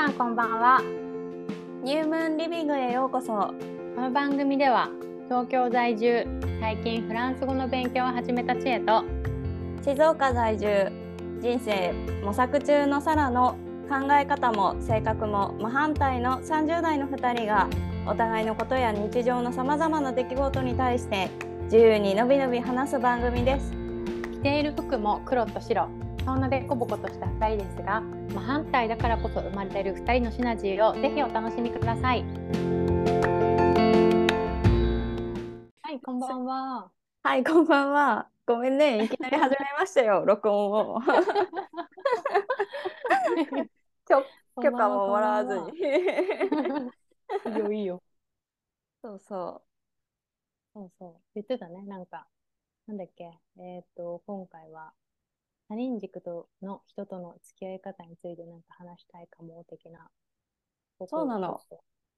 さんこんばんは。ニュームーンリビングへようこそ。この番組では東京在住最近フランス語の勉強を始めた知恵と静岡在住人生模索中のサラの考え方も性格も真反対の30代の2人がお互いのことや日常のさまざまな出来事に対して自由にのびのび話す番組です。着ている服も黒と白そんなでこぼことした2人ですが真反対だからこそ生まれる2人のシナジーをぜひお楽しみください。はいこんばんは。はいこんばんは。ごめんね。いきなり始めましたよ 録音を。許許可ももらわずに。いいよいいよ。そうそそうそう。言ってたねなんか。なんだっけ。えっ、と今回は他人軸との人との付き合い方についてなんか話したいかも的なそうなの。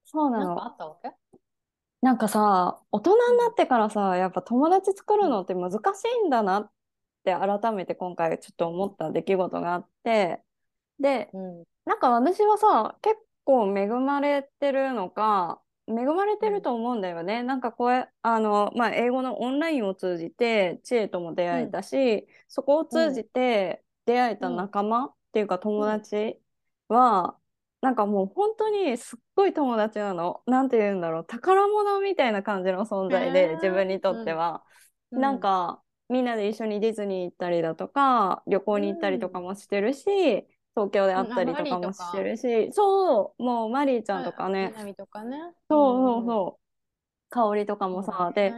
そうななんかあのったわけ？なんかさ大人になってからさやっぱ友達作るのって難しいんだなって改めて今回ちょっと思った出来事があって。でうん。なんか私はさ結構恵まれてるのか恵まれてると思うんだよね、なんかこれあの、まあ、英語のオンラインを通じて知恵とも出会えたし、そこを通じて出会えた仲間っていうか友達は、なんかもう本当にすっごい友達なの。なんて言うんだろう。宝物みたいな感じの存在で自分にとっては、うん。なんかみんなで一緒にディズニー行ったりだとか旅行に行ったりとかもしてるし、東京で会ったりとか。もしてるし、そうもうマリーちゃんとかね、南とかね。そうそうそう。香りとかもさ、で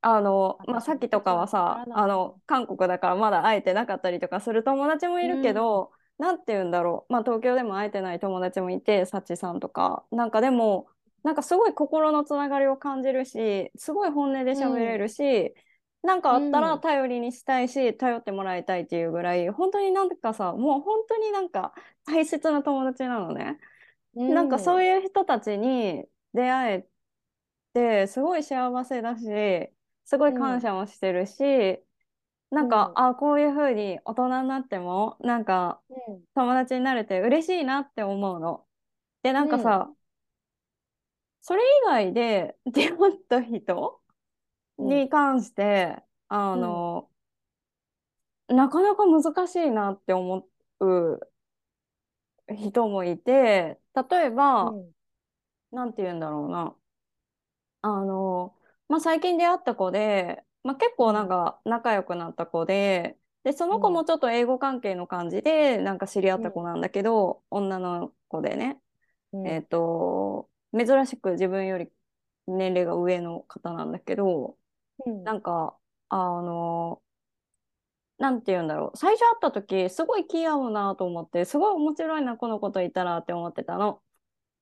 あの、まあ、私さっきとかはさあの韓国だからまだ会えてなかったりとかする友達もいるけど、なんて言うんだろう、まあ、東京でも会えてない友達もいてサチさんとか。なんかでもなんかすごい心のつながりを感じるしすごい本音で喋れるし、なんかあったらうん。頼りにしたいし、頼ってもらいたいっていうぐらい本当になんかさもう本当になんか大切な友達なのね。なんかそういう人たちに出会えてすごい幸せだしすごい感謝もしてるし、なんか、あこういう風に大人になってもなんかうん。友達になれて嬉しいなって思うの。でなんかさ、それ以外で出会った人うんに関して、あの、なかなか難しいなって思う人もいて例えば、うん。なんて言うんだろうな。あの、まあ、最近出会った子で、まあ、結構なんか仲良くなった子で、で、その子もちょっと英語関係の感じで、なんか知り合った子なんだけど、女の子でね、うん。えっと、珍しく自分より年齢が上の方なんだけど、うんなんか、あの、なんて言うんだろう。最初会った時、すごい気合うなと思って、すごい面白いな、この子といたらって思ってたの。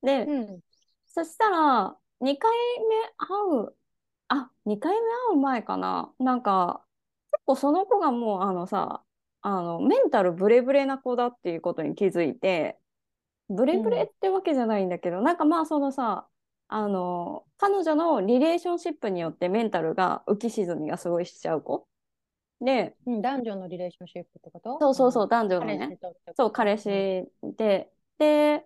で、うんそしたら、2回目会う、あ、2回目会う前かな。なんか、結構その子がもう、あのさ、あの、メンタルブレブレな子だっていうことに気づいて、ブレブレってわけじゃないんだけど、なんかまあ、そのさ、あの、彼女のリレーションシップによってメンタルが浮き沈みがすごいしちゃう子。で、うん男女のリレーションシップってこと？そうそうそう、男女の彼ね。そう、彼氏で、で、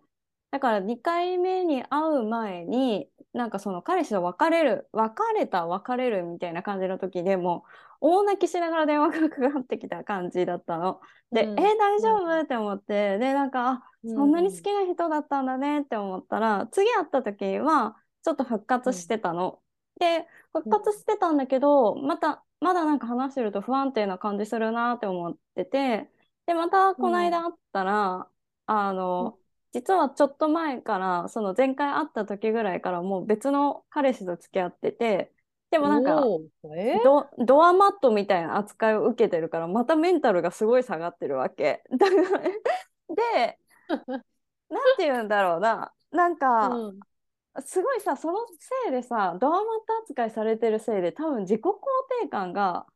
だから2回目に会う前に、なんかその彼氏と別れる、別れた、別れるみたいな感じの時でもう、大泣きしながら電話がかかってきた感じだったの。で、うん。え、大丈夫？って思って、で、なんか、そんなに好きな人だったんだねって思ったら、次会った時は、ちょっと復活してたの。で、復活してたんだけど、また、まだなんか話してると不安定な感じするなって思ってて、で、またこの間会ったら、あの、実はちょっと前から、その前回会った時ぐらいからもう別の彼氏と付き合ってて、でもなんか、ド、ドアマットみたいな扱いを受けてるから、またメンタルがすごい下がってるわけ。で、なんて言うんだろうな。なんか、うんすごいさ、そのせいでさ、ドアマット扱いされてるせいで、多分自己肯定感が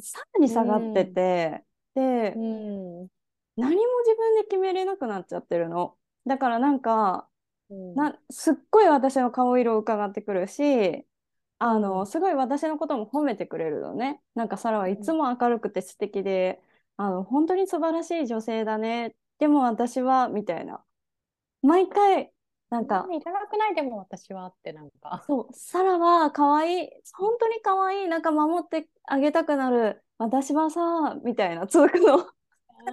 さらに下がってて、で、うん何も自分で決めれなくなっちゃってるの。だからなんか、うんな、すっごい私の顔色を伺ってくるし、あの、うんすごい私のことも褒めてくれるのね。なんか、サラはいつも明るくて素敵で、あの、本当に素晴らしい女性だね。でも私は、みたいな。毎回、なんか、いらなくない？でも私はってなんか。そう、サラは可愛い、本当に可愛い、なんか守ってあげたくなる、私はさ、みたいな続くの。な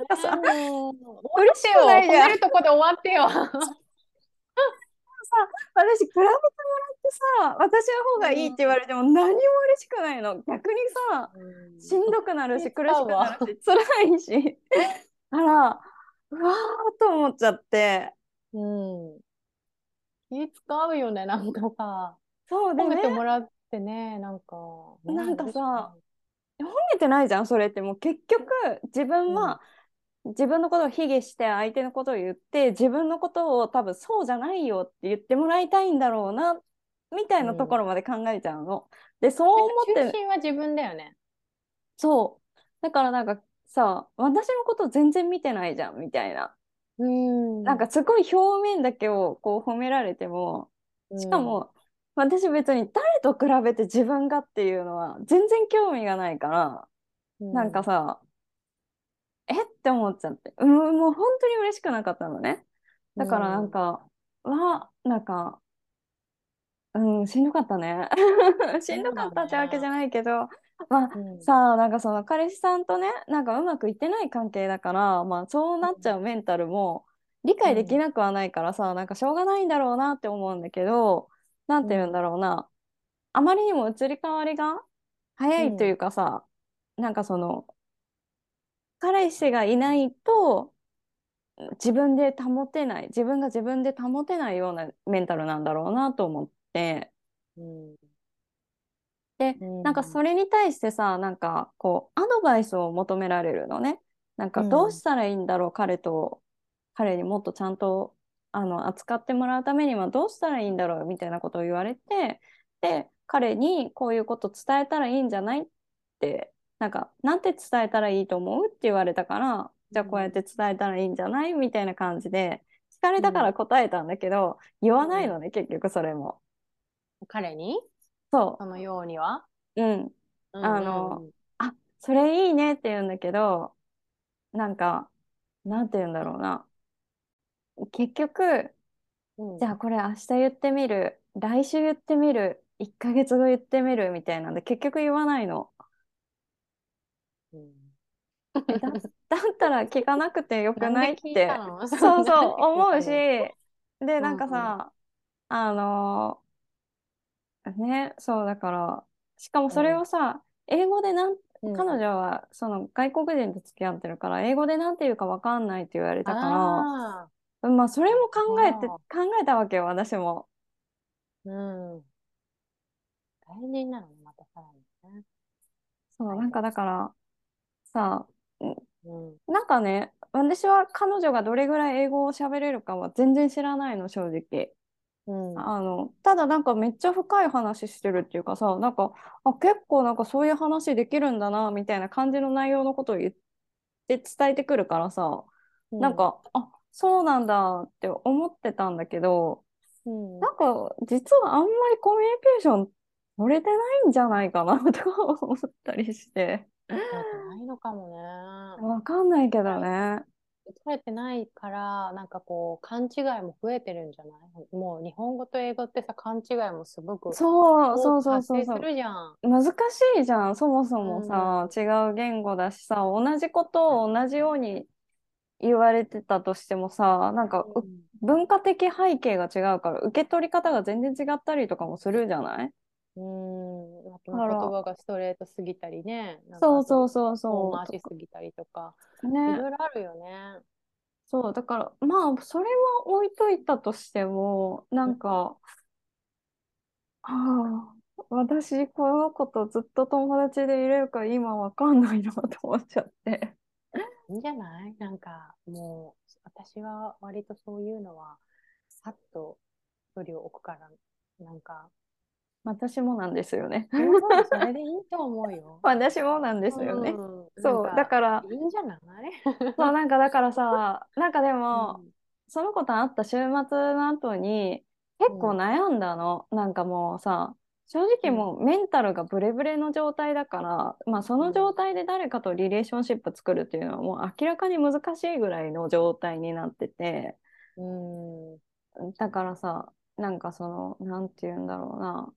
んかさ、嬉しくないじゃん褒めるとこで終わってよ。私、比べてもらってさ、私の方がいいって言われても何も嬉しくないの。逆にさ、しんどくなるし、気苦しくなるし、辛いし。あら、うわーと思っちゃって。うん。気使うよね、なんかさ。そうでね褒めてもらってね、なんか。ねなんかさ、褒めてないじゃん、それって。もう結局、自分は、自分のことを卑下して相手のことを言って自分のことを多分そうじゃないよって言ってもらいたいんだろうなみたいなところまで考えちゃうの。でそう思って中心は自分だよね。そうだからなんかさ私のこと全然見てないじゃんみたいな。うんなんかすごい表面だけをこう褒められてもしか、も私別に誰と比べて自分がっていうのは全然興味がないから、うんなんか、さえって思っちゃって、うん、もう本当に嬉しくなかったのね。だからなんか、は、なんか、うん、しんどかったね。しんどかったってわけじゃないけど、まあうん。さあ、なんかその彼氏さんとね、なんかうまくいってない関係だから、まあそうなっちゃうメンタルも理解できなくはないからさ、なんかしょうがないんだろうなって思うんだけど、なんて言うんだろうな、あまりにも移り変わりが早いというかさ、なんかその、彼氏がいないと、自分で保てない自分が自分で保てないようなメンタルなんだろうなと思って。うんでうんなんかそれに対してさなんかこうアドバイスを求められるのね。なんかうん。どうしたらいいんだろう、彼と彼にもっとちゃんとあの扱ってもらうためにはどうしたらいいんだろうみたいなことを言われてで彼にこういうこと伝えたらいいんじゃないってなんかなんて伝えたらいいと思うって言われたからじゃあこうやって伝えたらいいんじゃないみたいな感じで聞かれたから答えたんだけど、言わないのね、結局それも。彼に？そそのようには、う。うん。うん。あのあ、それいいねって言うんだけど、なんか、なんて言うんだろうな。結局、うん。じゃあこれ明日言ってみる、来週言ってみる、1ヶ月後言ってみるみたいなんで、結局言わないの。うん。えだ、だったら聞かなくてよくないって。そうそう思うし、なんで聞い で、なんかさ、あのね、そうだから、しかもそれをさ、英語でなん、彼女はその外国人と付き合ってるから、英語でなんて言うかわかんないって言われたかあら、まあそれも考えて、あ考えたわけよ、私も。ーうん。大変なのね、またさらにね。そう、なんかだから、さ、うん。なんかね、私は彼女がどれぐらい英語を喋れるかは全然知らないの、正直。うん。あの、ただなんかめっちゃ深い話してるっていうかさ、なんか、あ、結構なんかそういう話できるんだな、みたいな感じの内容のことを言って伝えてくるからさ、なんか、あ、そうなんだって思ってたんだけど、うん、なんか実はあんまりコミュニケーション取れてないんじゃないかなとか思ったりしてないのかもね。わかんないけどね。取れてないから、なんかこう、勘違いも増えてるんじゃない？もう日本語と英語ってさ、勘違いもすごくそう、そうそうそうそう。るじゃん。難しいじゃん、そもそもさ、違う言語だしさ、同じことを同じように言われてたとしてもさ、なんかう文化的背景が違うから受け取り方が全然違ったりとかもするじゃない？うん。言葉がストレートすぎたりね。そうそうそう遠そ回しすぎたりとか、う。いね。ろいろあるよね。そう、だから、まあ、それは置いといたとしても、なんか、ああ、私、この子とずっと友達でいれるか今わかんないなと思っちゃって。いいんじゃない？なんか、もう、私は割とそういうのは、さっと距離を置くから、なんか、私もなんですよね。うんそれでいいと思うよ。私もなんですよね。うんそう、だから、いいんじゃない？そう、なんかだからさ、なんかでも、うんその子と会った週末の後に、結構悩んだの。なんかもうさ、正直もうメンタルがブレブレの状態だから、まあその状態で誰かとリレーションシップ作るっていうのはもう明らかに難しいぐらいの状態になってて、うん。だからさ、なんかその、なんて言うんだろうな。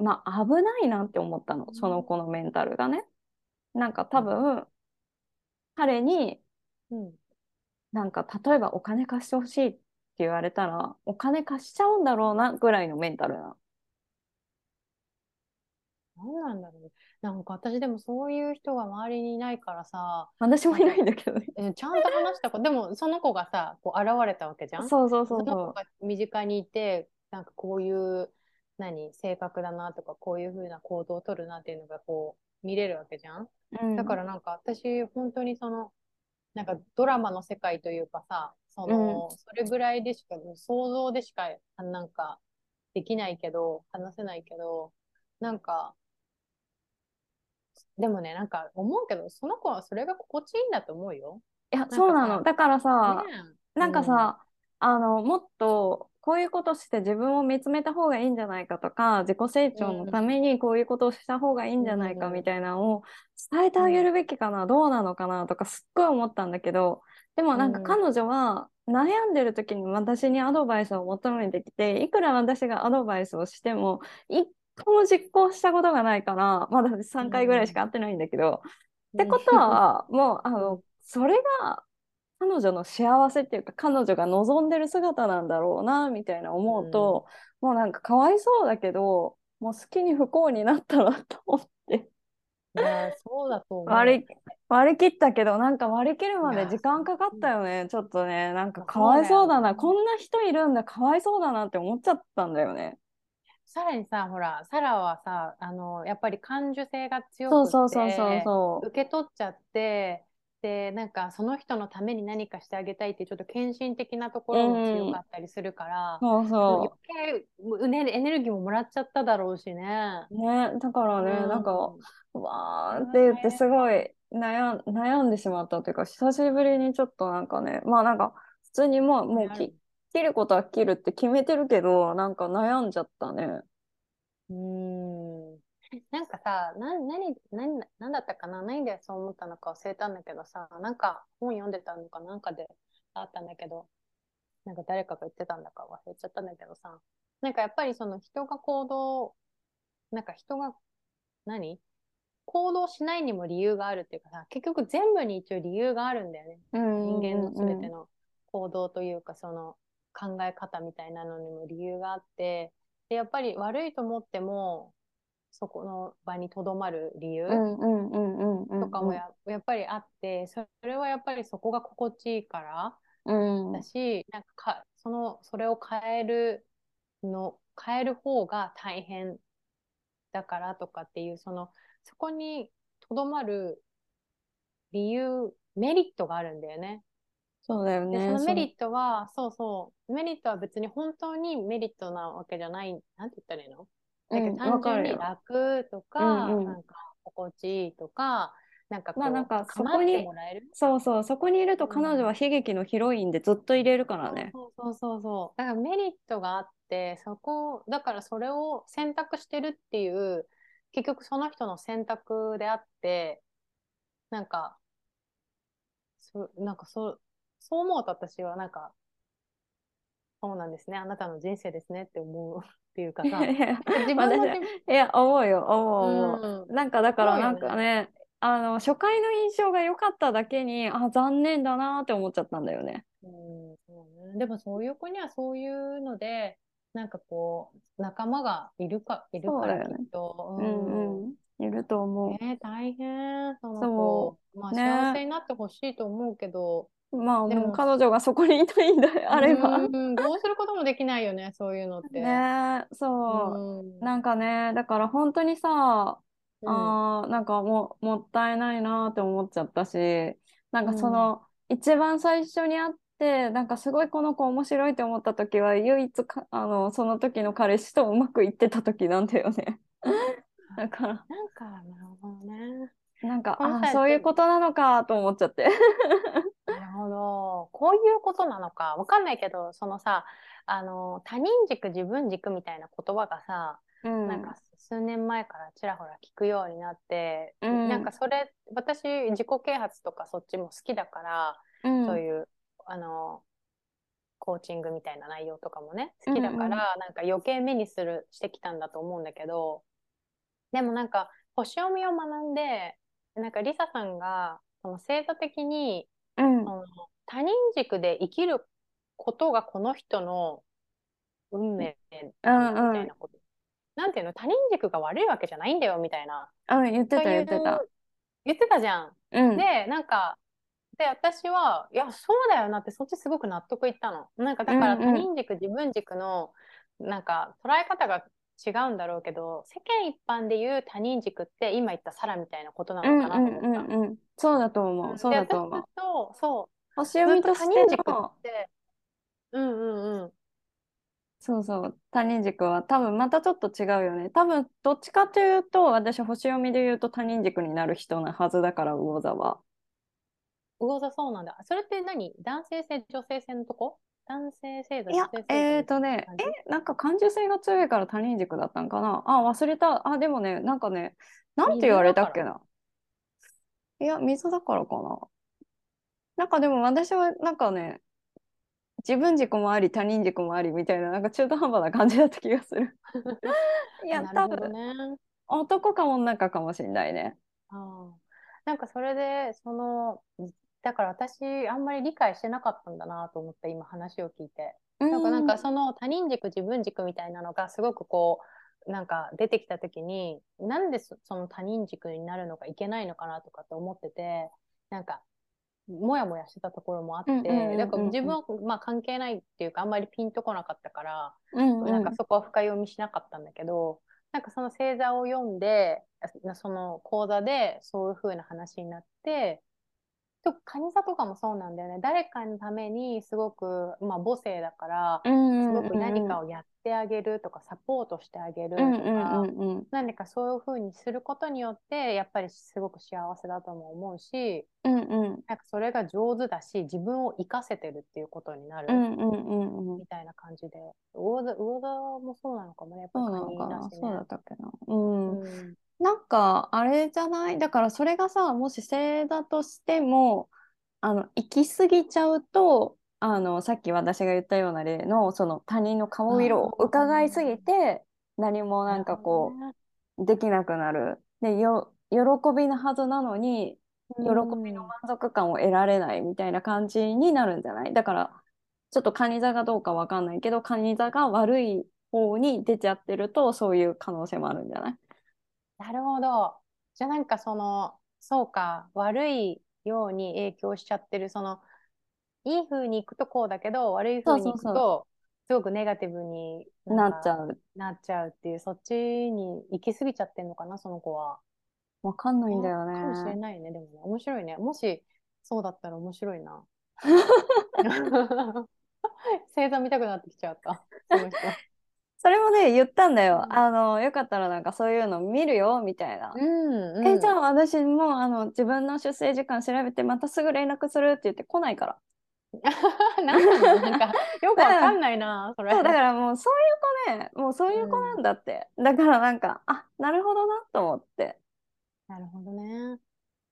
まあ、危ないなって思ったの、その子のメンタルがね。なんか多分、彼に、うん。なんか例えばお金貸してほしいって言われたら、お金貸しちゃうんだろうなぐらいのメンタルなの。なんなんだろうね。なんか私でもそういう人が周りにいないからさ、私もいないんだけどね。えちゃんと話した子、でもその子がさ、こう現れたわけじゃん？そうそうそそうの子そが身近にいて、なんかこういう、何、性格だなとか、こういうふうな行動を取るなっていうのがこう見れるわけじゃん？う。うん、だからなんか私、本当にその、なんかドラマの世界というかさ、その、それぐらいでしか、想像でしか、あなんか、できないけど、話せないけど、なんか、でもね、なんか思うけど、その子はそれが心地いいんだと思うよ。いや、かそうなさの。だからさ、ねなんかさ、あの、もっと、こういうことして自分を見つめた方がいいんじゃないかとか、自己成長のためにこういうことをした方がいいんじゃないかうん。みたいなのを伝えてあげるべきかな、どうなのかなとかすっごい思ったんだけど、でもなんかうん。彼女は悩んでる時に私にアドバイスを求めてきて、いくら私がアドバイスをしても、一個も実行したことがないから、まだ3回ぐらいしか会ってないんだけど、ってことは、もう、あの、うん。それが彼女の幸せっていうか、彼女が望んでる姿なんだろうな、みたいな思うと、もうなんかかわいそうだけど、もう好きに不幸になったらと思って、いや、そうだと思う。割り、割り切ったけど、なんか割り切るまで時間かかったよね。ちょっとね、なんかかわいそうだな。こんな人いるんだ、かわいそうだなって思っちゃったんだよね。さらにさ、ほら、サラはさ、あの、やっぱり感受性が強そうくそうそうそうて、そう。受け取っちゃって、で、なんかその人のために何かしてあげたいってちょっと献身的なところも強かったりするから、そうそ余計うねエネルギーももらっちゃっただろうしね。う。ね、だからね、うんなんか、うわーって言ってすごい悩ん、悩んでしまったというか、久しぶりにちょっとなんかね、まあなんか、普通にもう、もうき切ることは切るって決めてるけど、なんか悩んじゃったね。うーん。なんかさ、な、何、何、何だったかな？何でそう思ったのか忘れたんだけどさ、なんか本読んでたのかなんかであったんだけど、なんか誰かが言ってたんだか忘れちゃったんだけどさ、なんかやっぱりその人が行動、なんか人が、何？行動しないにも理由があるっていうかさ、結局全部に一応理由があるんだよね。うん人間のすべての行動というか、その考え方みたいなのにも理由があって、で、やっぱり悪いと思っても、そこの場にとどまる理由。とかもや,、やっぱりあって、それはやっぱりそこが心地いいからうんだし、なんかかその、それを変えるの、変える方が大変だからとかっていう、その、そこにとどまる理由、メリットがあるんだよね。で、そうだよね。そのメリットは、そうそう、メリットは別に本当にメリットなわけじゃない、なんて言ったらいいの？だけどうん単純に楽とか、うんうんなんか心地いいとか、なんかこう、まあなんかそこにてもらえる？そうそう、そこにいると彼女は悲劇のヒロインでずっと入れるからね。そうそうそうそう。だからメリットがあって、そこ、だからそれを選択してるっていう、結局その人の選択であって、なんか、そなんかそう、そう思うと私はなんか、そうなんですね、あなたの人生ですねって思うっていうかさ、自分いや、思うよ、思う、思う。うんなんかだからなんかね、あの初回の印象が良かっただけに、あ、残念だなって思っちゃったんだよね。うんそうね、でもそういう子にはそういうので、なんかこう、仲間がいるか、いるからきっと。うんうん、いると思ね大変、そのそ子。まあ、ね幸せになってほしいと思うけど、う。まあでも彼女がそこにいたいんで あれば。うん、どうすることもできないよね、そういうのって。ねそう。うんなんかね、だから本当にさ、うんあーなんかももったいないなって思っちゃったし、なんかその、一番最初に会って、なんかすごいこの子面白いって思った時は、唯一かあのその時の彼氏とうまくいってた時なんだよね。だから、なんか、なるほどね。なんか、あーそういうことなのかと思っちゃって。なるほど。こういうことなのか。わかんないけど、そのさ、あの、他人軸、自分軸みたいな言葉がさ、うんなんか数年前からちらほら聞くようになって、うんなんかそれ、私、自己啓発とかそっちも好きだから、うんそういう、あの、コーチングみたいな内容とかもね、好きだから、うんうん、なんか余計目にする、してきたんだと思うんだけど、でもなんか、星読みを学んで、なんかリサさんが、その星座的に、うん、その他人軸で生きることがこの人の運命みたいなこと。うんうん、なんていうの他人軸が悪いわけじゃないんだよみたいな。うん、言ってた言ってた。言ってたじゃん。うん、で、なんか、で、私は、いや、そうだよなって、そっちすごく納得いったの。なんか、だから他人軸、うんうん、自分軸の、なんか、捉え方が違うんだろうけど、世間一般でいう他人軸って、今言ったサラみたいなことなのかなと思った。うんうんうん、そうだと思う。そうだと思う、そう。星読みとしての、うんうんうん。そうそう、他人軸は多分またちょっと違うよね。多分どっちかというと、私、星読みで言うと他人軸になる人なはずだから、魚座は。魚座そうなんだ。それって何？男性性、女性性のとこ？男性性いや、えっ、ー、とね、え、なんか感受性が強いから他人軸だったんかな？あ、忘れた。あ、でもね、なんかね、なんて言われたっけな？いや、水だからかな。なんかでも私はなんかね、自分軸もあり他人軸もありみたいななんか中途半端な感じだった気がする いや、多分、ね、男か女かかもしれないね。あなんかそれでそのだから私あんまり理解してなかったんだなと思って今話を聞いて。なん。かなんかその他人軸自分軸みたいなのがすごくこうなんか出てきた時になんでその他人軸になるのかいけないのかなとかって思っててなんかもやもやしてたところもあって、だから自分はまあ関係ないっていうかあんまりピンとこなかったから、うんうん、なんかそこは深読みしなかったんだけどなんかその星座を読んでその講座でそういう風な話になってと蟹座とかもそうなんだよね。誰かのためにすごく、まあ、母性だから、すごく何かをやってあげるとかサポートしてあげるとか、何かそういうふうにすることによってやっぱりすごく幸せだとも思うし、うんうん、なんかそれが上手だし自分を生かせてるっていうことになる、みたいな感じで。魚座魚座もそうなのかもね。やっぱカニだし、ね、そうだったっけな。うん、うんなんかあれじゃない？だからそれがさもし星座としてもあの行き過ぎちゃうとあのさっき私が言ったような例のその他人の顔色を伺いすぎて何もなんかこうできなくなる。でよ喜びのはずなのに喜びの満足感を得られないみたいな感じになるんじゃない？だからちょっと蟹座がどうかわかんないけど蟹座が悪い方に出ちゃってるとそういう可能性もあるんじゃない？なるほど。じゃあなんかその、そうか、悪いように影響しちゃってる、その、いい風にいくとこうだけど、悪い風にいくと、すごくネガティブになっちゃう。なっちゃうっていう、そっちに行き過ぎちゃってんのかな、その子は。わかんないんだよね。かもしれないね、でもね。面白いね。もし、そうだったら面白いな。星座見たくなってきちゃった。その人。それもね言ったんだよ、うん、あのよかったらなんかそういうの見るよみたいな、うんうん、えじゃあ私もあの自分の出生時間調べてまたすぐ連絡するって言って来ないから。な んなんか よくわかんないな、それ。そうだからもうそういう子ねもうそういう子なんだって、うん、だからなんかあなるほどなと思って。なるほどね。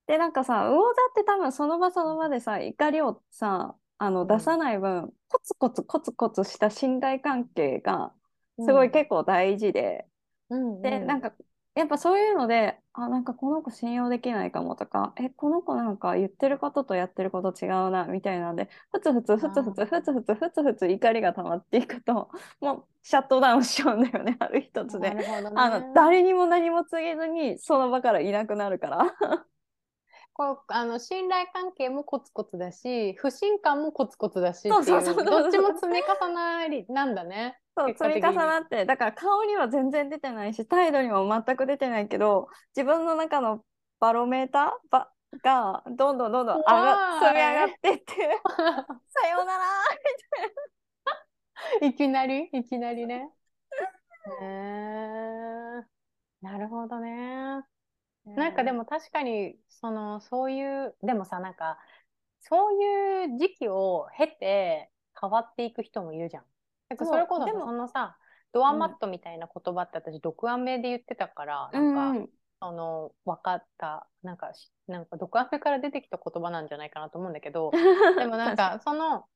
でなんかさ魚座って多分その場その場でさ怒りをさあの出さない分、コツコツコツコツした信頼関係がすごい結構大事で、うんうん、でなんかやっぱそういうのであなんかこの子信用できないかもとかえこの子なんか言ってることとやってること違うなみたいなんでふつふつふつふつふつふつふつふつ怒りが溜まっていくと もうシャットダウンしちゃうんだよね ある一つで、ね、あの誰にも何も告げずにその場からいなくなるから。こうあの信頼関係もコツコツだし不信感もコツコツだしどっちも積み重なりなんだね。そう積み重なってだから顔には全然出てないし態度にも全く出てないけど自分の中のバロメーターばがどんどんどんどん上が積み上がってって さようならみたいな。いきなり？いきなりね。へえなるほどね。なんかでも確かにそのそういうでもさなんかそういう時期を経て変わっていく人もいるじゃん。なんかそれこそそのさドアマットみたいな言葉って私、毒アメで言ってたから、なんか、うん、その分かったなんかなんか毒アメから出てきた言葉なんじゃないかなと思うんだけど でもなんかその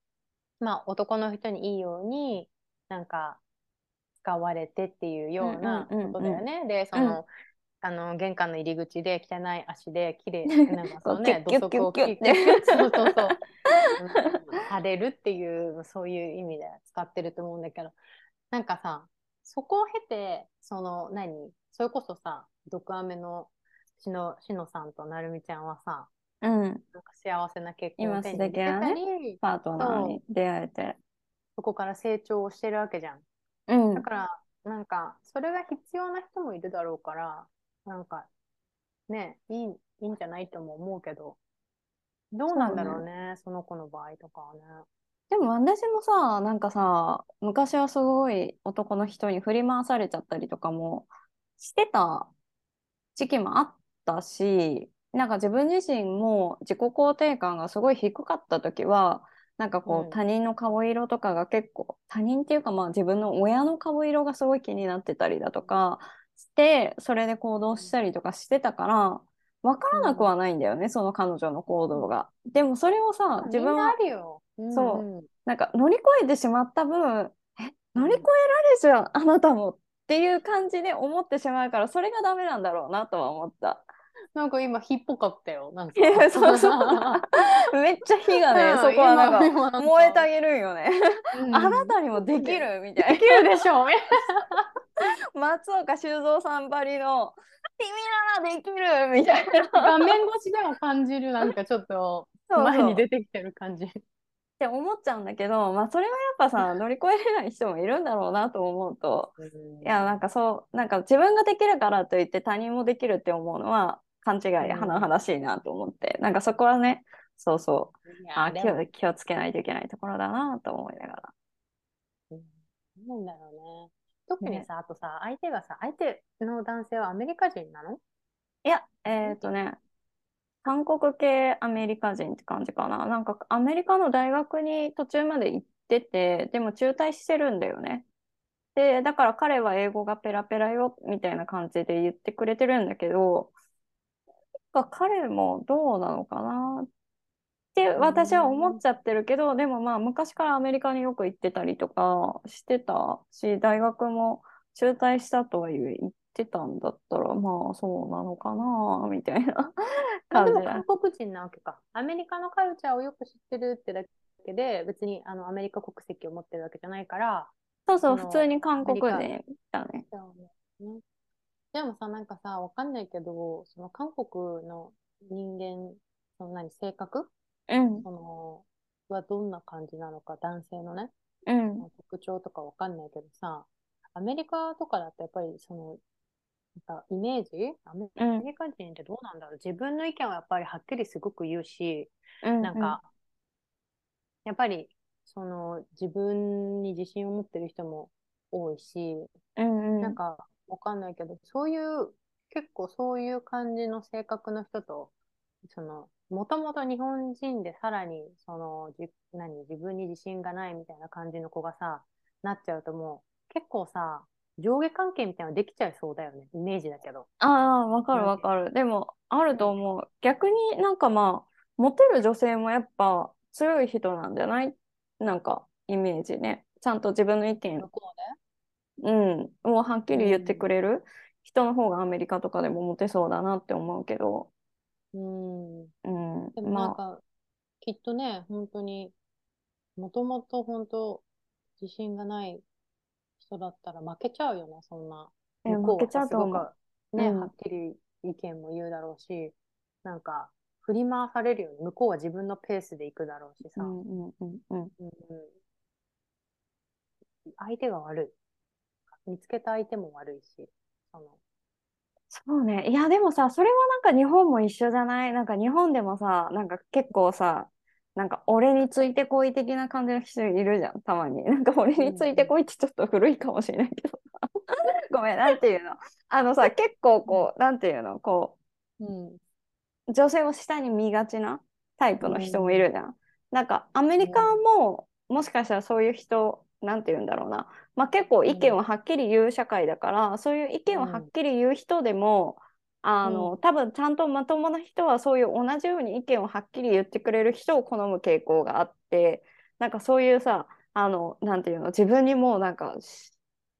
まあ男の人にいいようになんか使われてっていうようなことだよね。でその、あの玄関の入り口で汚い足で綺麗なんかそのね土足をキュッキュッ そうそうそうされるっていうそういう意味で使ってると思うんだけど。なんかさそこを経てその何それこそさ毒アメのしのしのさんとなるみちゃんはさ、うん、なんか幸せな結婚を手に入れたり、ね、パートナーに出会えて。そこから成長をしてるわけじゃん。うん、だからなんかそれが必要な人もいるだろうからなんかねいいいいんじゃないとも思うけど。どうなんだろうねそ、ね、の子の場合とかはね。でも私もさなんかさ昔はすごい男の人に振り回されちゃったりとかもしてた時期もあったしなんか自分自身も自己肯定感がすごい低かった時はなんかこう、うん、他人の顔色とかが結構他人っていうかまあ自分の親の顔色がすごい気になってたりだとかしてそれで行動したりとかしてたから分からなくはないんだよね、うん、その彼女の行動が。でもそれをさ自分は、うん、そうなんか乗り越えてしまった分え乗り越えられじゃんあなたもっていう感じで思ってしまうからそれがダメなんだろうなとは思った。なんか今火っぽかったよ。なんかそうそう。めっちゃ火がね、そこはなんか燃えてあげるんよね。うん、あなたにもできるみたいな。できるでしょう。松岡修造さんばりの「君ならできる!」みたいな。画面越しでも感じるなんかちょっと前に出てきてる感じ。って思っちゃうんだけど、まあ、それはやっぱさ乗り越えれない人もいるんだろうなと思うと、いやなんかそうなんか自分ができるからといって他人もできるって思うのは勘違い甚だしいなと思って、なんかそこはねそうそうあ気を気をつけないといけないところだなと思いながら。なんだろうね。特にさ、ね、あとさ、相手がさ、相手の男性はアメリカ人なの？いや、えっ、ー、とね、韓国系アメリカ人って感じかな。なんかアメリカの大学に途中まで行ってて、でも中退してるんだよね。で、だから彼は英語がペラペラよみたいな感じで言ってくれてるんだけど、彼もどうなのかなって私は思っちゃってるけど、でもまあ昔からアメリカによく行ってたりとかしてたし、大学も中退したとはいえ行ってたんだったら、まあそうなのかな、みたいな 感じ。でも韓国人なわけか。アメリカのカルチャーをよく知ってるってだけで、別にあのアメリカ国籍を持ってるわけじゃないから。そうそう、普通に韓国人だね。でもさ、なんかさ、わかんないけど、その韓国の人間、その何、性格うん。その、はどんな感じなのか、男性のね、うん。特徴とかわかんないけどさ、アメリカとかだとやっぱりその、なんかイメージ？アメリカ人ってどうなんだろう、自分の意見はやっぱりはっきりすごく言うし、うんうん、なん。か、やっぱりその自分に自信を持ってる人も多いし、うんうん、なんかわかんないけど、そういう、結構そういう感じの性格の人と、その、もともと日本人でさらに、その、じ何、自分に自信がないみたいな感じの子がさ、なっちゃうともう、結構さ、上下関係みたいなのできちゃいそうだよね。イメージだけど。ああ、わかるわかる。でも、あると思う。逆になんかまあ、モテる女性もやっぱ強い人なんじゃない？なんか、イメージね。ちゃんと自分の意見。うん、もうはっきり言ってくれる？人の方がアメリカとかでもモテそうだなって思うけど。うん。うん。でもなんか、まあ、きっとね、本当に、もともと本当、自信がない人だったら負けちゃうよね、そんな。負けちゃうと思う。ね、うん、はっきり意見も言うだろうし、なんか、振り回されるよね。向こうは自分のペースで行くだろうしさ。うんうんうんうん。うん、相手が悪い。見つけた相手も悪いし。そのそうね。いや、でもさ、それはなんか日本も一緒じゃない？なんか日本でもさ、なんか結構さ、なんか俺についてこい的な感じの人いるじゃん、たまに。なんか俺についてこいってちょっと古いかもしれないけど。ごめん、なんていうの？あのさ、結構こう、なんていうの、こう、うん、女性を下に見がちなタイプの人もいるじゃん。うん、なんかアメリカも、もしかしたらそういう人、なんて言うんだろうな。まあ結構意見をはっきり言う社会だから、そういう意見をはっきり言う人でも、あの、うん、多分ちゃんとまともな人はそういう同じように意見をはっきり言ってくれる人を好む傾向があってなんかそういうさあのなんていうの自分にもうなんか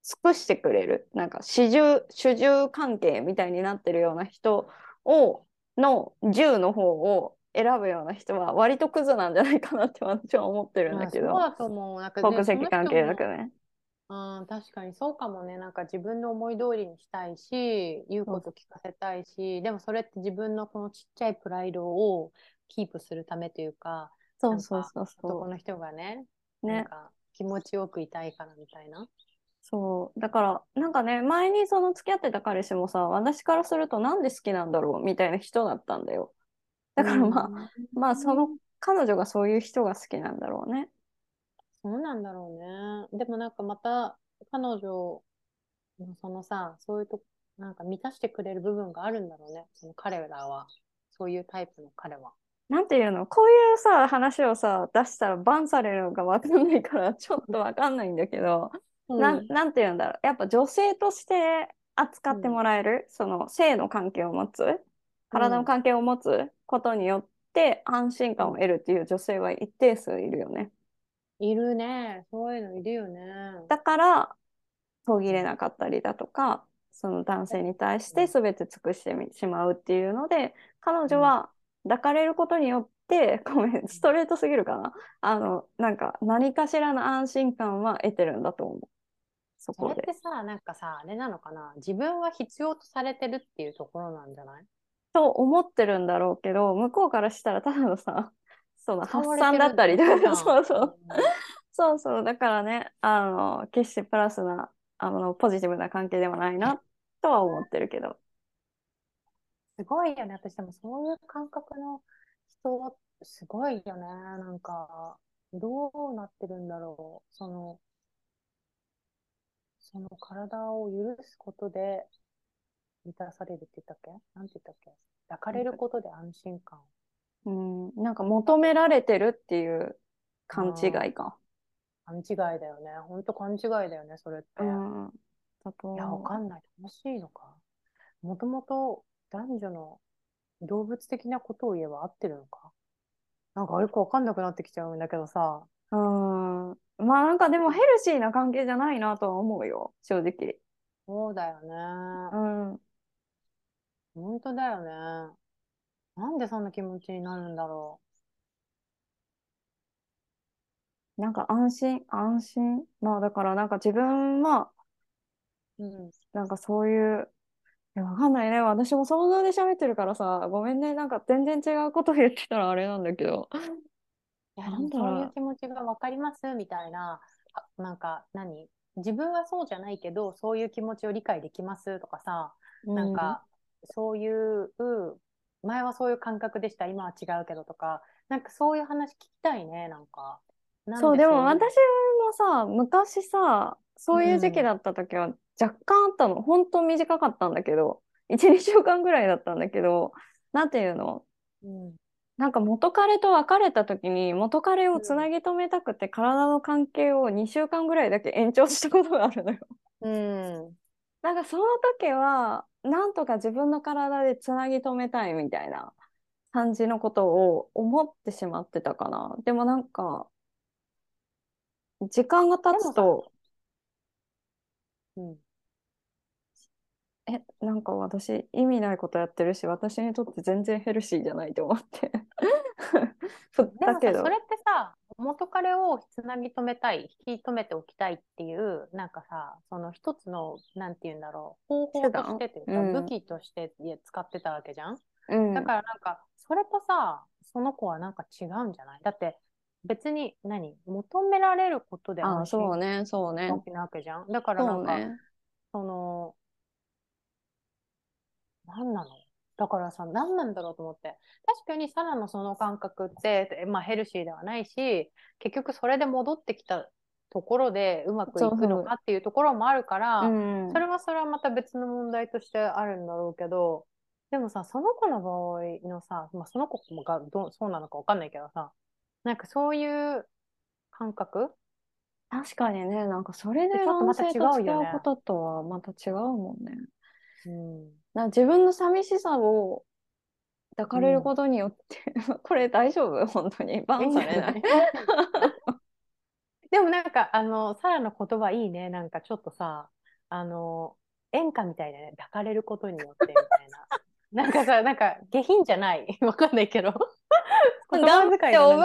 尽くしてくれるなんか主従主従関係みたいになってるような人をの銃の方を選ぶような人は割とクズなんじゃないかなって私は思ってるんだけど、そうだと思う。なんか、国籍関係だけどね。うん、確かにそうかもね。なんか自分の思い通りにしたいし、言うこと聞かせたいし、でもそれって自分のこのちっちゃいプライドをキープするためというか、そうそうそうそう。男の人がね、ねなんか気持ちよくいたいからみたいな。そう。だから、なんかね、前にその付き合ってた彼氏もさ、私からするとなんで好きなんだろうみたいな人だったんだよ。だからまあ、うんまあその彼女がそういう人が好きなんだろうね。そうなんだろうね。でもなんかまた彼女のそのさ、そういうとこ、なんか満たしてくれる部分があるんだろうね。その彼らは。そういうタイプの彼は。なんていうの？こういうさ、話をさ、出したらバンされるのかわかんないから、ちょっとわかんないんだけど、なん、なんていうんだろう？やっぱ女性として扱ってもらえる、その性の関係を持つ、体の関係を持つことによって安心感を得るっていう女性は一定数いるよね。いるね。そういうのいるよね。だから途切れなかったりだとか、その男性に対して全て尽くしてみしまうっていうので、彼女は抱かれることによって、ごめん、ストレートすぎるかな？あの、なんか何かしらの安心感は得てるんだと思う。そこで。ってさ、なんかさ、あれなのかな？自分は必要とされてるっていうところなんじゃない？と思ってるんだろうけど、向こうからしたらただのさ、その発散だったりとか、そうそう。うんそうそう。だからね、あの、決してプラスな、あの、ポジティブな関係ではないな、とは思ってるけど。すごいよね。私でもそういう感覚の人、すごいよね。なんか、どうなってるんだろう。その、その体を許すことで満たされるって言ったっけ？なんて言ったっけ？抱かれることで安心感。うん、なんか求められてるっていう勘違いか。勘違いだよね。ほんと勘違いだよね、それって。うん。いや、わかんない。楽しいのか。もともと男女の動物的なことを言えば合ってるのか。なんかよくわかんなくなってきちゃうんだけどさ。うん。まあなんかでもヘルシーな関係じゃないなとは思うよ、正直。そうだよね。うん。本当だよね。なんでそんな気持ちになるんだろなんか安心、安心。まあだからなんか自分は、う。うん。なんかそういう、いやわかんないね。私も想像で喋ってるからさ、ごめんね。なんか全然違うこと言ってたらあれなんだけど。いや、でもなんだろうそういう気持ちがわかりますみたいな、あなんか何？自分はそうじゃないけど、そういう気持ちを理解できますとかさ、なんか、そういう、前はそういう感覚でした、今は違うけどとか、なんかそういう話聞きたいね、なんか。そう、でもい私もさ、昔さ、そういう時期だった時は若干あったの。本当短かったんだけど、1、2週間ぐらいだったんだけど、なんていうの？うん、なんか元彼と別れた時に元彼をつなぎ止めたくて体の関係を2週間ぐらいだけ延長したことがあるのよ。うん。なんかその時は、なんとか自分の体でつなぎ止めたいみたいな感じのことを思ってしまってたかな。でもなんか、時間が経つと、うん。え、なんか私意味ないことやってるし、私にとって全然ヘルシーじゃないと思って。でもさ、たけどそ。れってさ、元彼をつなぎ止めたい、引き止めておきたいっていう、なんかさ、その一つの、なんて言うんだろう、方法としてというか、武器として使ってたわけじゃん？うんだからなんか、それとさ、その子はなんか違うんじゃない？だって、別に何？求められることであ、そうね、そうね。なわけじゃん？だからなんか、そうね。その、何なの？だからさ、何なんだろうと思って。確かにサラのその感覚って、まあヘルシーではないし、結局それで戻ってきたところでうまくいくのかっていうところもあるから、うんそれはそれはまた別の問題としてあるんだろうけど、でもさ、その子の場合のさ、まあ、その子がどうそうなのかわかんないけどさ、なんかそういう感覚？確かにね、なんかそれでちょっとまた男性と違うこととはまた違うもんね。うん。な自分の寂しさを抱かれることによって、これ大丈夫？本当にバンされない でもなんか、あの、サラの言葉いいね。なんかちょっとさ、あの、演歌みたいだね。抱かれることによってみたいな。なんかさ、なんか下品じゃない？わかんないけど。オブ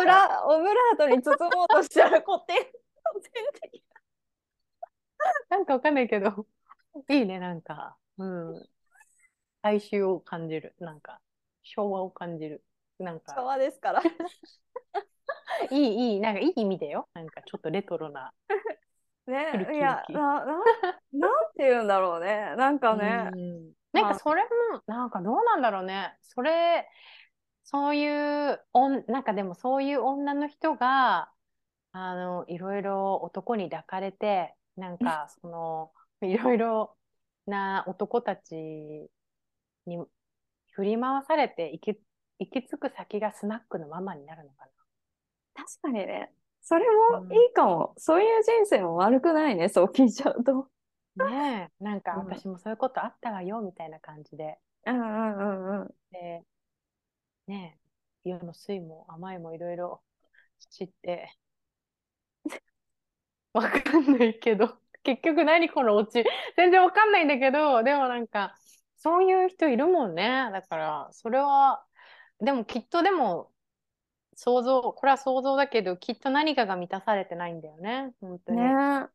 ラ、オブラートに包もうとしちゃう古典。なんかわかんないけど、いいね、なんか。うん。哀愁を感じる。なんか、昭和を感じる。なん昭か、和ですから。いい、いい、なんかいい意味でよ。なんかちょっとレトロな。ね古き、いや、な、な、なんて言うんだろうね。なんかね、うんなんかそれも、なんかどうなんだろうね。それ、そういう、おん、なんかでもそういう女の人が、あの、いろいろ男に抱かれて、なんかその、いろいろな男たちに振り回されて行き、行き着く先がスナックのママになるのか確かにね、それもいいかも。そういう人生も悪くないね、そう聞いちゃうと。な。ねえ、なんかうん私もそういうことあったわよ、みたいな感じで。うんうんうんうん。で、ねえ、世の酸いも甘いもいろいろ知って、わかんないけど、結局何このオチ、全然わかんないんだけど、でもなんか、そういう人いるもんね。だから、それは、でもきっとでも、想像、これは想像だけど、きっと何かが満たされてないんだよね、本当に。ね。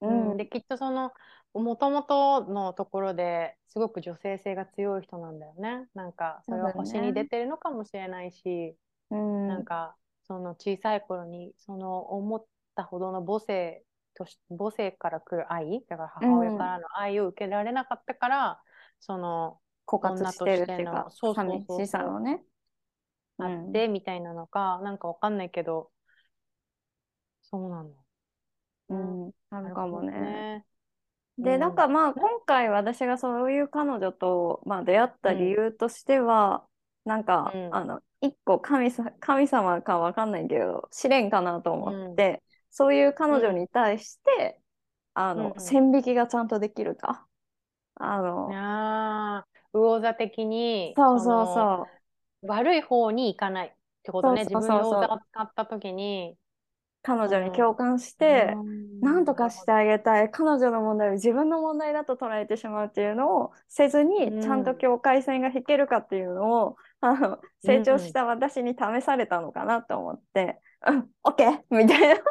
ううん。ん、で、きっとその、もともとのところですごく女性性が強い人なんだよね。なんか、それは星に出てるのかもしれないし、うん。なんか、その小さい頃に、その思ったほどの母性母性から来る愛、だから母親からの愛を受けられなかったから、その、枯渇してるっていうか、そうそうそう寂しさをね。あってみたいなのか、なんかわかんないけど、そうなんだ。うん、うん、あるかもね。ね。で、うんなんかまあ今回私がそういう彼女と、まあ、出会った理由としては、なんか、うんあの一個神さ神様かわかんないけど試練かなと思って、そういう彼女に対して、あのうん線引きがちゃんとできるか。あの、ああ、魚座的に、そうそうのそう。悪い方に行かないってことね。そうそうそう自分の魚座を使ったときに。彼女に共感して、なんとかしてあげたい。彼女の問題を自分の問題だと捉えてしまうっていうのをせずに、うんちゃんと境界線が引けるかっていうのを、あの成長した私に試されたのかなと思って、うん、オッケーみたいな。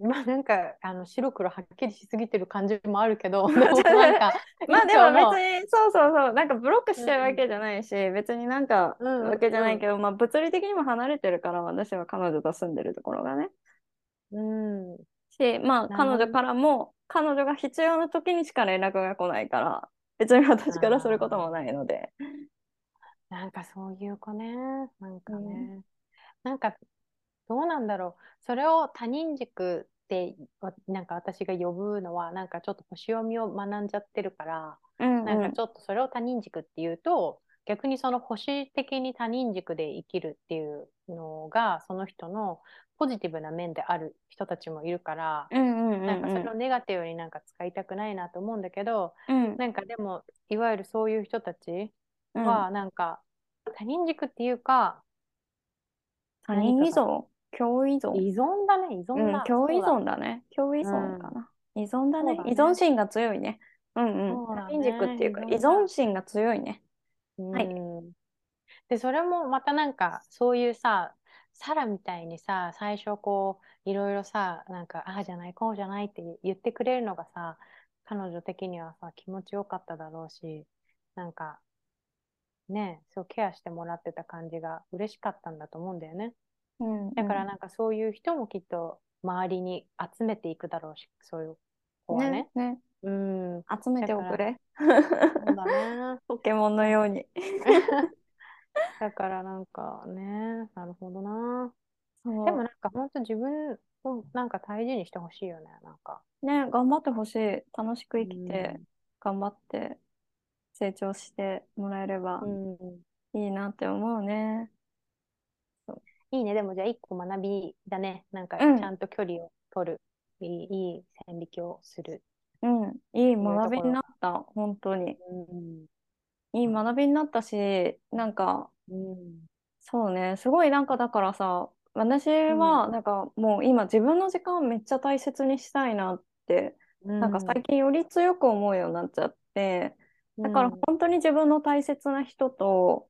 まあなんかあの白黒はっきりしすぎてる感じもあるけど、まあでも別に、に、そうそうそう、なんかブロックしてるわけじゃないし、別になんかうんわけじゃないけど、まあ物理的にも離れてるから、私は彼女と住んでるところがね。うん、し、まあ彼女からも、彼女が必要な時にしか連絡が来ないから、別に私からすることもないので。なんかそういう子ね、なんかうね、なんかどうなんだろう。それを他人軸ってわなんか私が呼ぶのはなんかちょっと星読みを学んじゃってるから、うんなんかちょっとそれを他人軸っていうと、逆にその星的に他人軸で生きるっていうのがその人のポジティブな面である人たちもいるから、うんうんうんなんかそれをネガティブになんか使いたくないなと思うんだけど、うん。なんかでもいわゆるそういう人たちうん。はなんか他人軸っていうか他人依存共依存。依存だね依存うんだ、共うだ存だね。共依存かな、依存だね。ね。依存心が強いね。うんうん。そうだね。軸っていうか依依存心が強いね。はい。うんでそれもまたなんかそういうさサラみたいにさ最初こういろいろさなんかああじゃないこうじゃないって言ってくれるのがさ彼女的にはさ気持ちよかっただろうしなんかねそうケアしてもらってた感じが嬉しかったんだと思うんだよねうんだからなんかそういう人もきっと周りに集めていくだろうしそういう子はね。ねね。うん。集めておくれ。そうだね。ポケモンのように。だからなんかね、なるほどな。でもなんか本当自分をなんか大事にしてほしいよね、なんか。ね頑張ってほしい。楽しく生きてうん。頑張って成長してもらえればうん、いいなって思うねいいね、でもじゃあ一個学びだね。なんかちうんゃんと距離を取る。いいいい線引きをする。うんいい学びになった本当にうん。いい学びになったしなんかうん。そうね、すごいなんかだからさ、私うん。はなんかもう今自分の時間をめっちゃ大切にしたいなってうなんかん。最近より強く思うようになっちゃってだからうん。本当に自分の大切な人とうん。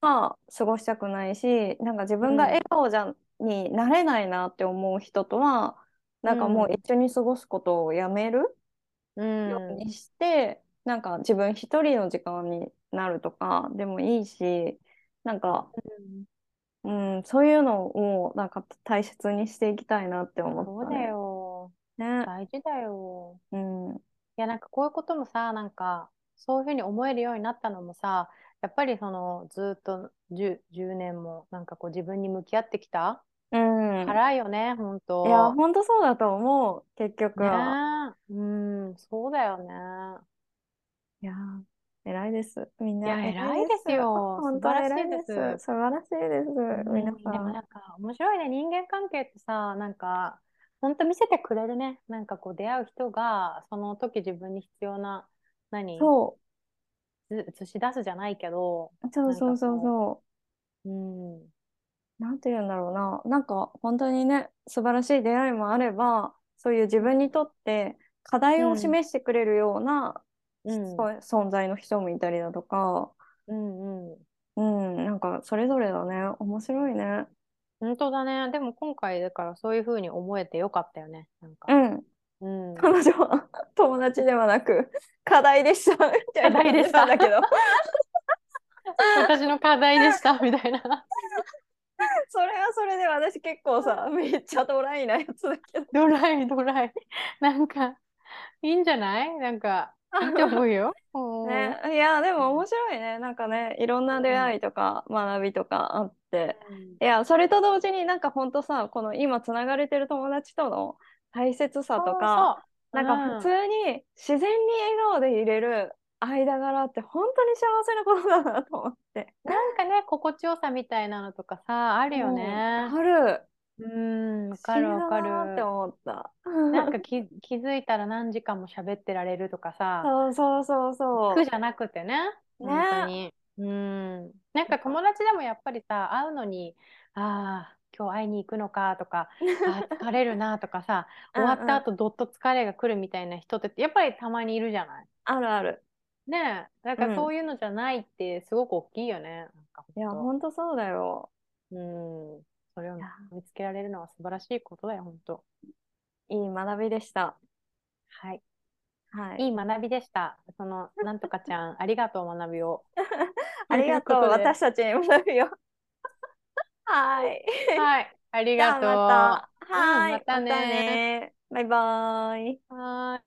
は過ごしたくないしなんか自分が笑うん。顔じゃになれないなって思う人とはうなんかもうん。一緒に過ごすことをやめるうん。ようにしてなんか自分一人の時間になるとかでもいいしなんかうん、そういうのをなんか大切にしていきたいなって思っそうだたね。よ。ね。大事だよ。うん。ういや、なんかこういうこともさ、なんか、そういうふうに思えるようになったのもさ、やっぱりその、ずっと10、10年も、なんかこう自分に向き合ってきた？かん。らよね、本いや、当。ほんとそうだと思う、結局ねは。え。うん、そうだよね。いやー、偉いです。みんいや、な偉い偉いです。よ。素本当晴らしいです。す。素晴らしいです。う皆ん、でもさん。なんか、面白いね。人間関係ってさ、なんか、本当見せてくれるね。なんかこう、出会う人が、その時自分に必要な、何？そず映し出すじゃないけど、う。そうそうそうそう、うん、う。なんて言うんだろうな。なんか、本当にね、素晴らしい出会いもあれば、そういう自分にとって課題をうん、示してくれるようなうん、存在の人もいたりだとか、うん、うん。うん、なんかそれぞれだね。面白いね。本当だね。でも今回だからそういうふうに思えてよかったよね。なんか。うん。うん。彼女は 友達ではなく課題でした みた課いな感じ題でした。なんだけど私の課題でした、みたいな。それはそれで私結構さ、めっちゃドライなやつだけど。ドライ、ドライ。なんか、いいんじゃない？なんか、いいと思うよ。うん。ね、いや、でも面白いね。なんかね、いろんな出うん。会いとか学びとかあって。うん。いや、それと同時になんかほんとさ、この今つながれてる友達との大切さとか、そうそなんか普。通に自然に笑顔でいれる間柄って本当に幸せなことだなと思って。なんかね、心地よさみたいなのとかさ、あるようん、ね。ある。うん、わかるわかなってる。思った。なんか気、気づいたら何時間も喋ってられるとかさ、そうそうそうそ苦じゃなくてね、う。ね。本当に。うん。なんか友達でもやっぱりさ、会うのに、ああ、今日会いに行くのかとか、あ あ、疲れるなとかさ、うん終わったうん。後どっと疲れが来るみたいな人ってやっぱりたまにいるじゃない？あるある。ねえ。なんうん。かそういうのじゃないってすごく大きいよね。なんいや、当。ほんとそうだよ。うん。それを見つけられるのは素晴らしいことだよ、本当。いい学びでした。はい。はい。いい学びでした。その、なんとかちゃん、ありがとう、学びを。ありがとう。私たちに学びを。はい。はい。ありが。とう。うん、はい。またまたね。ね。バイバーイ。はーい。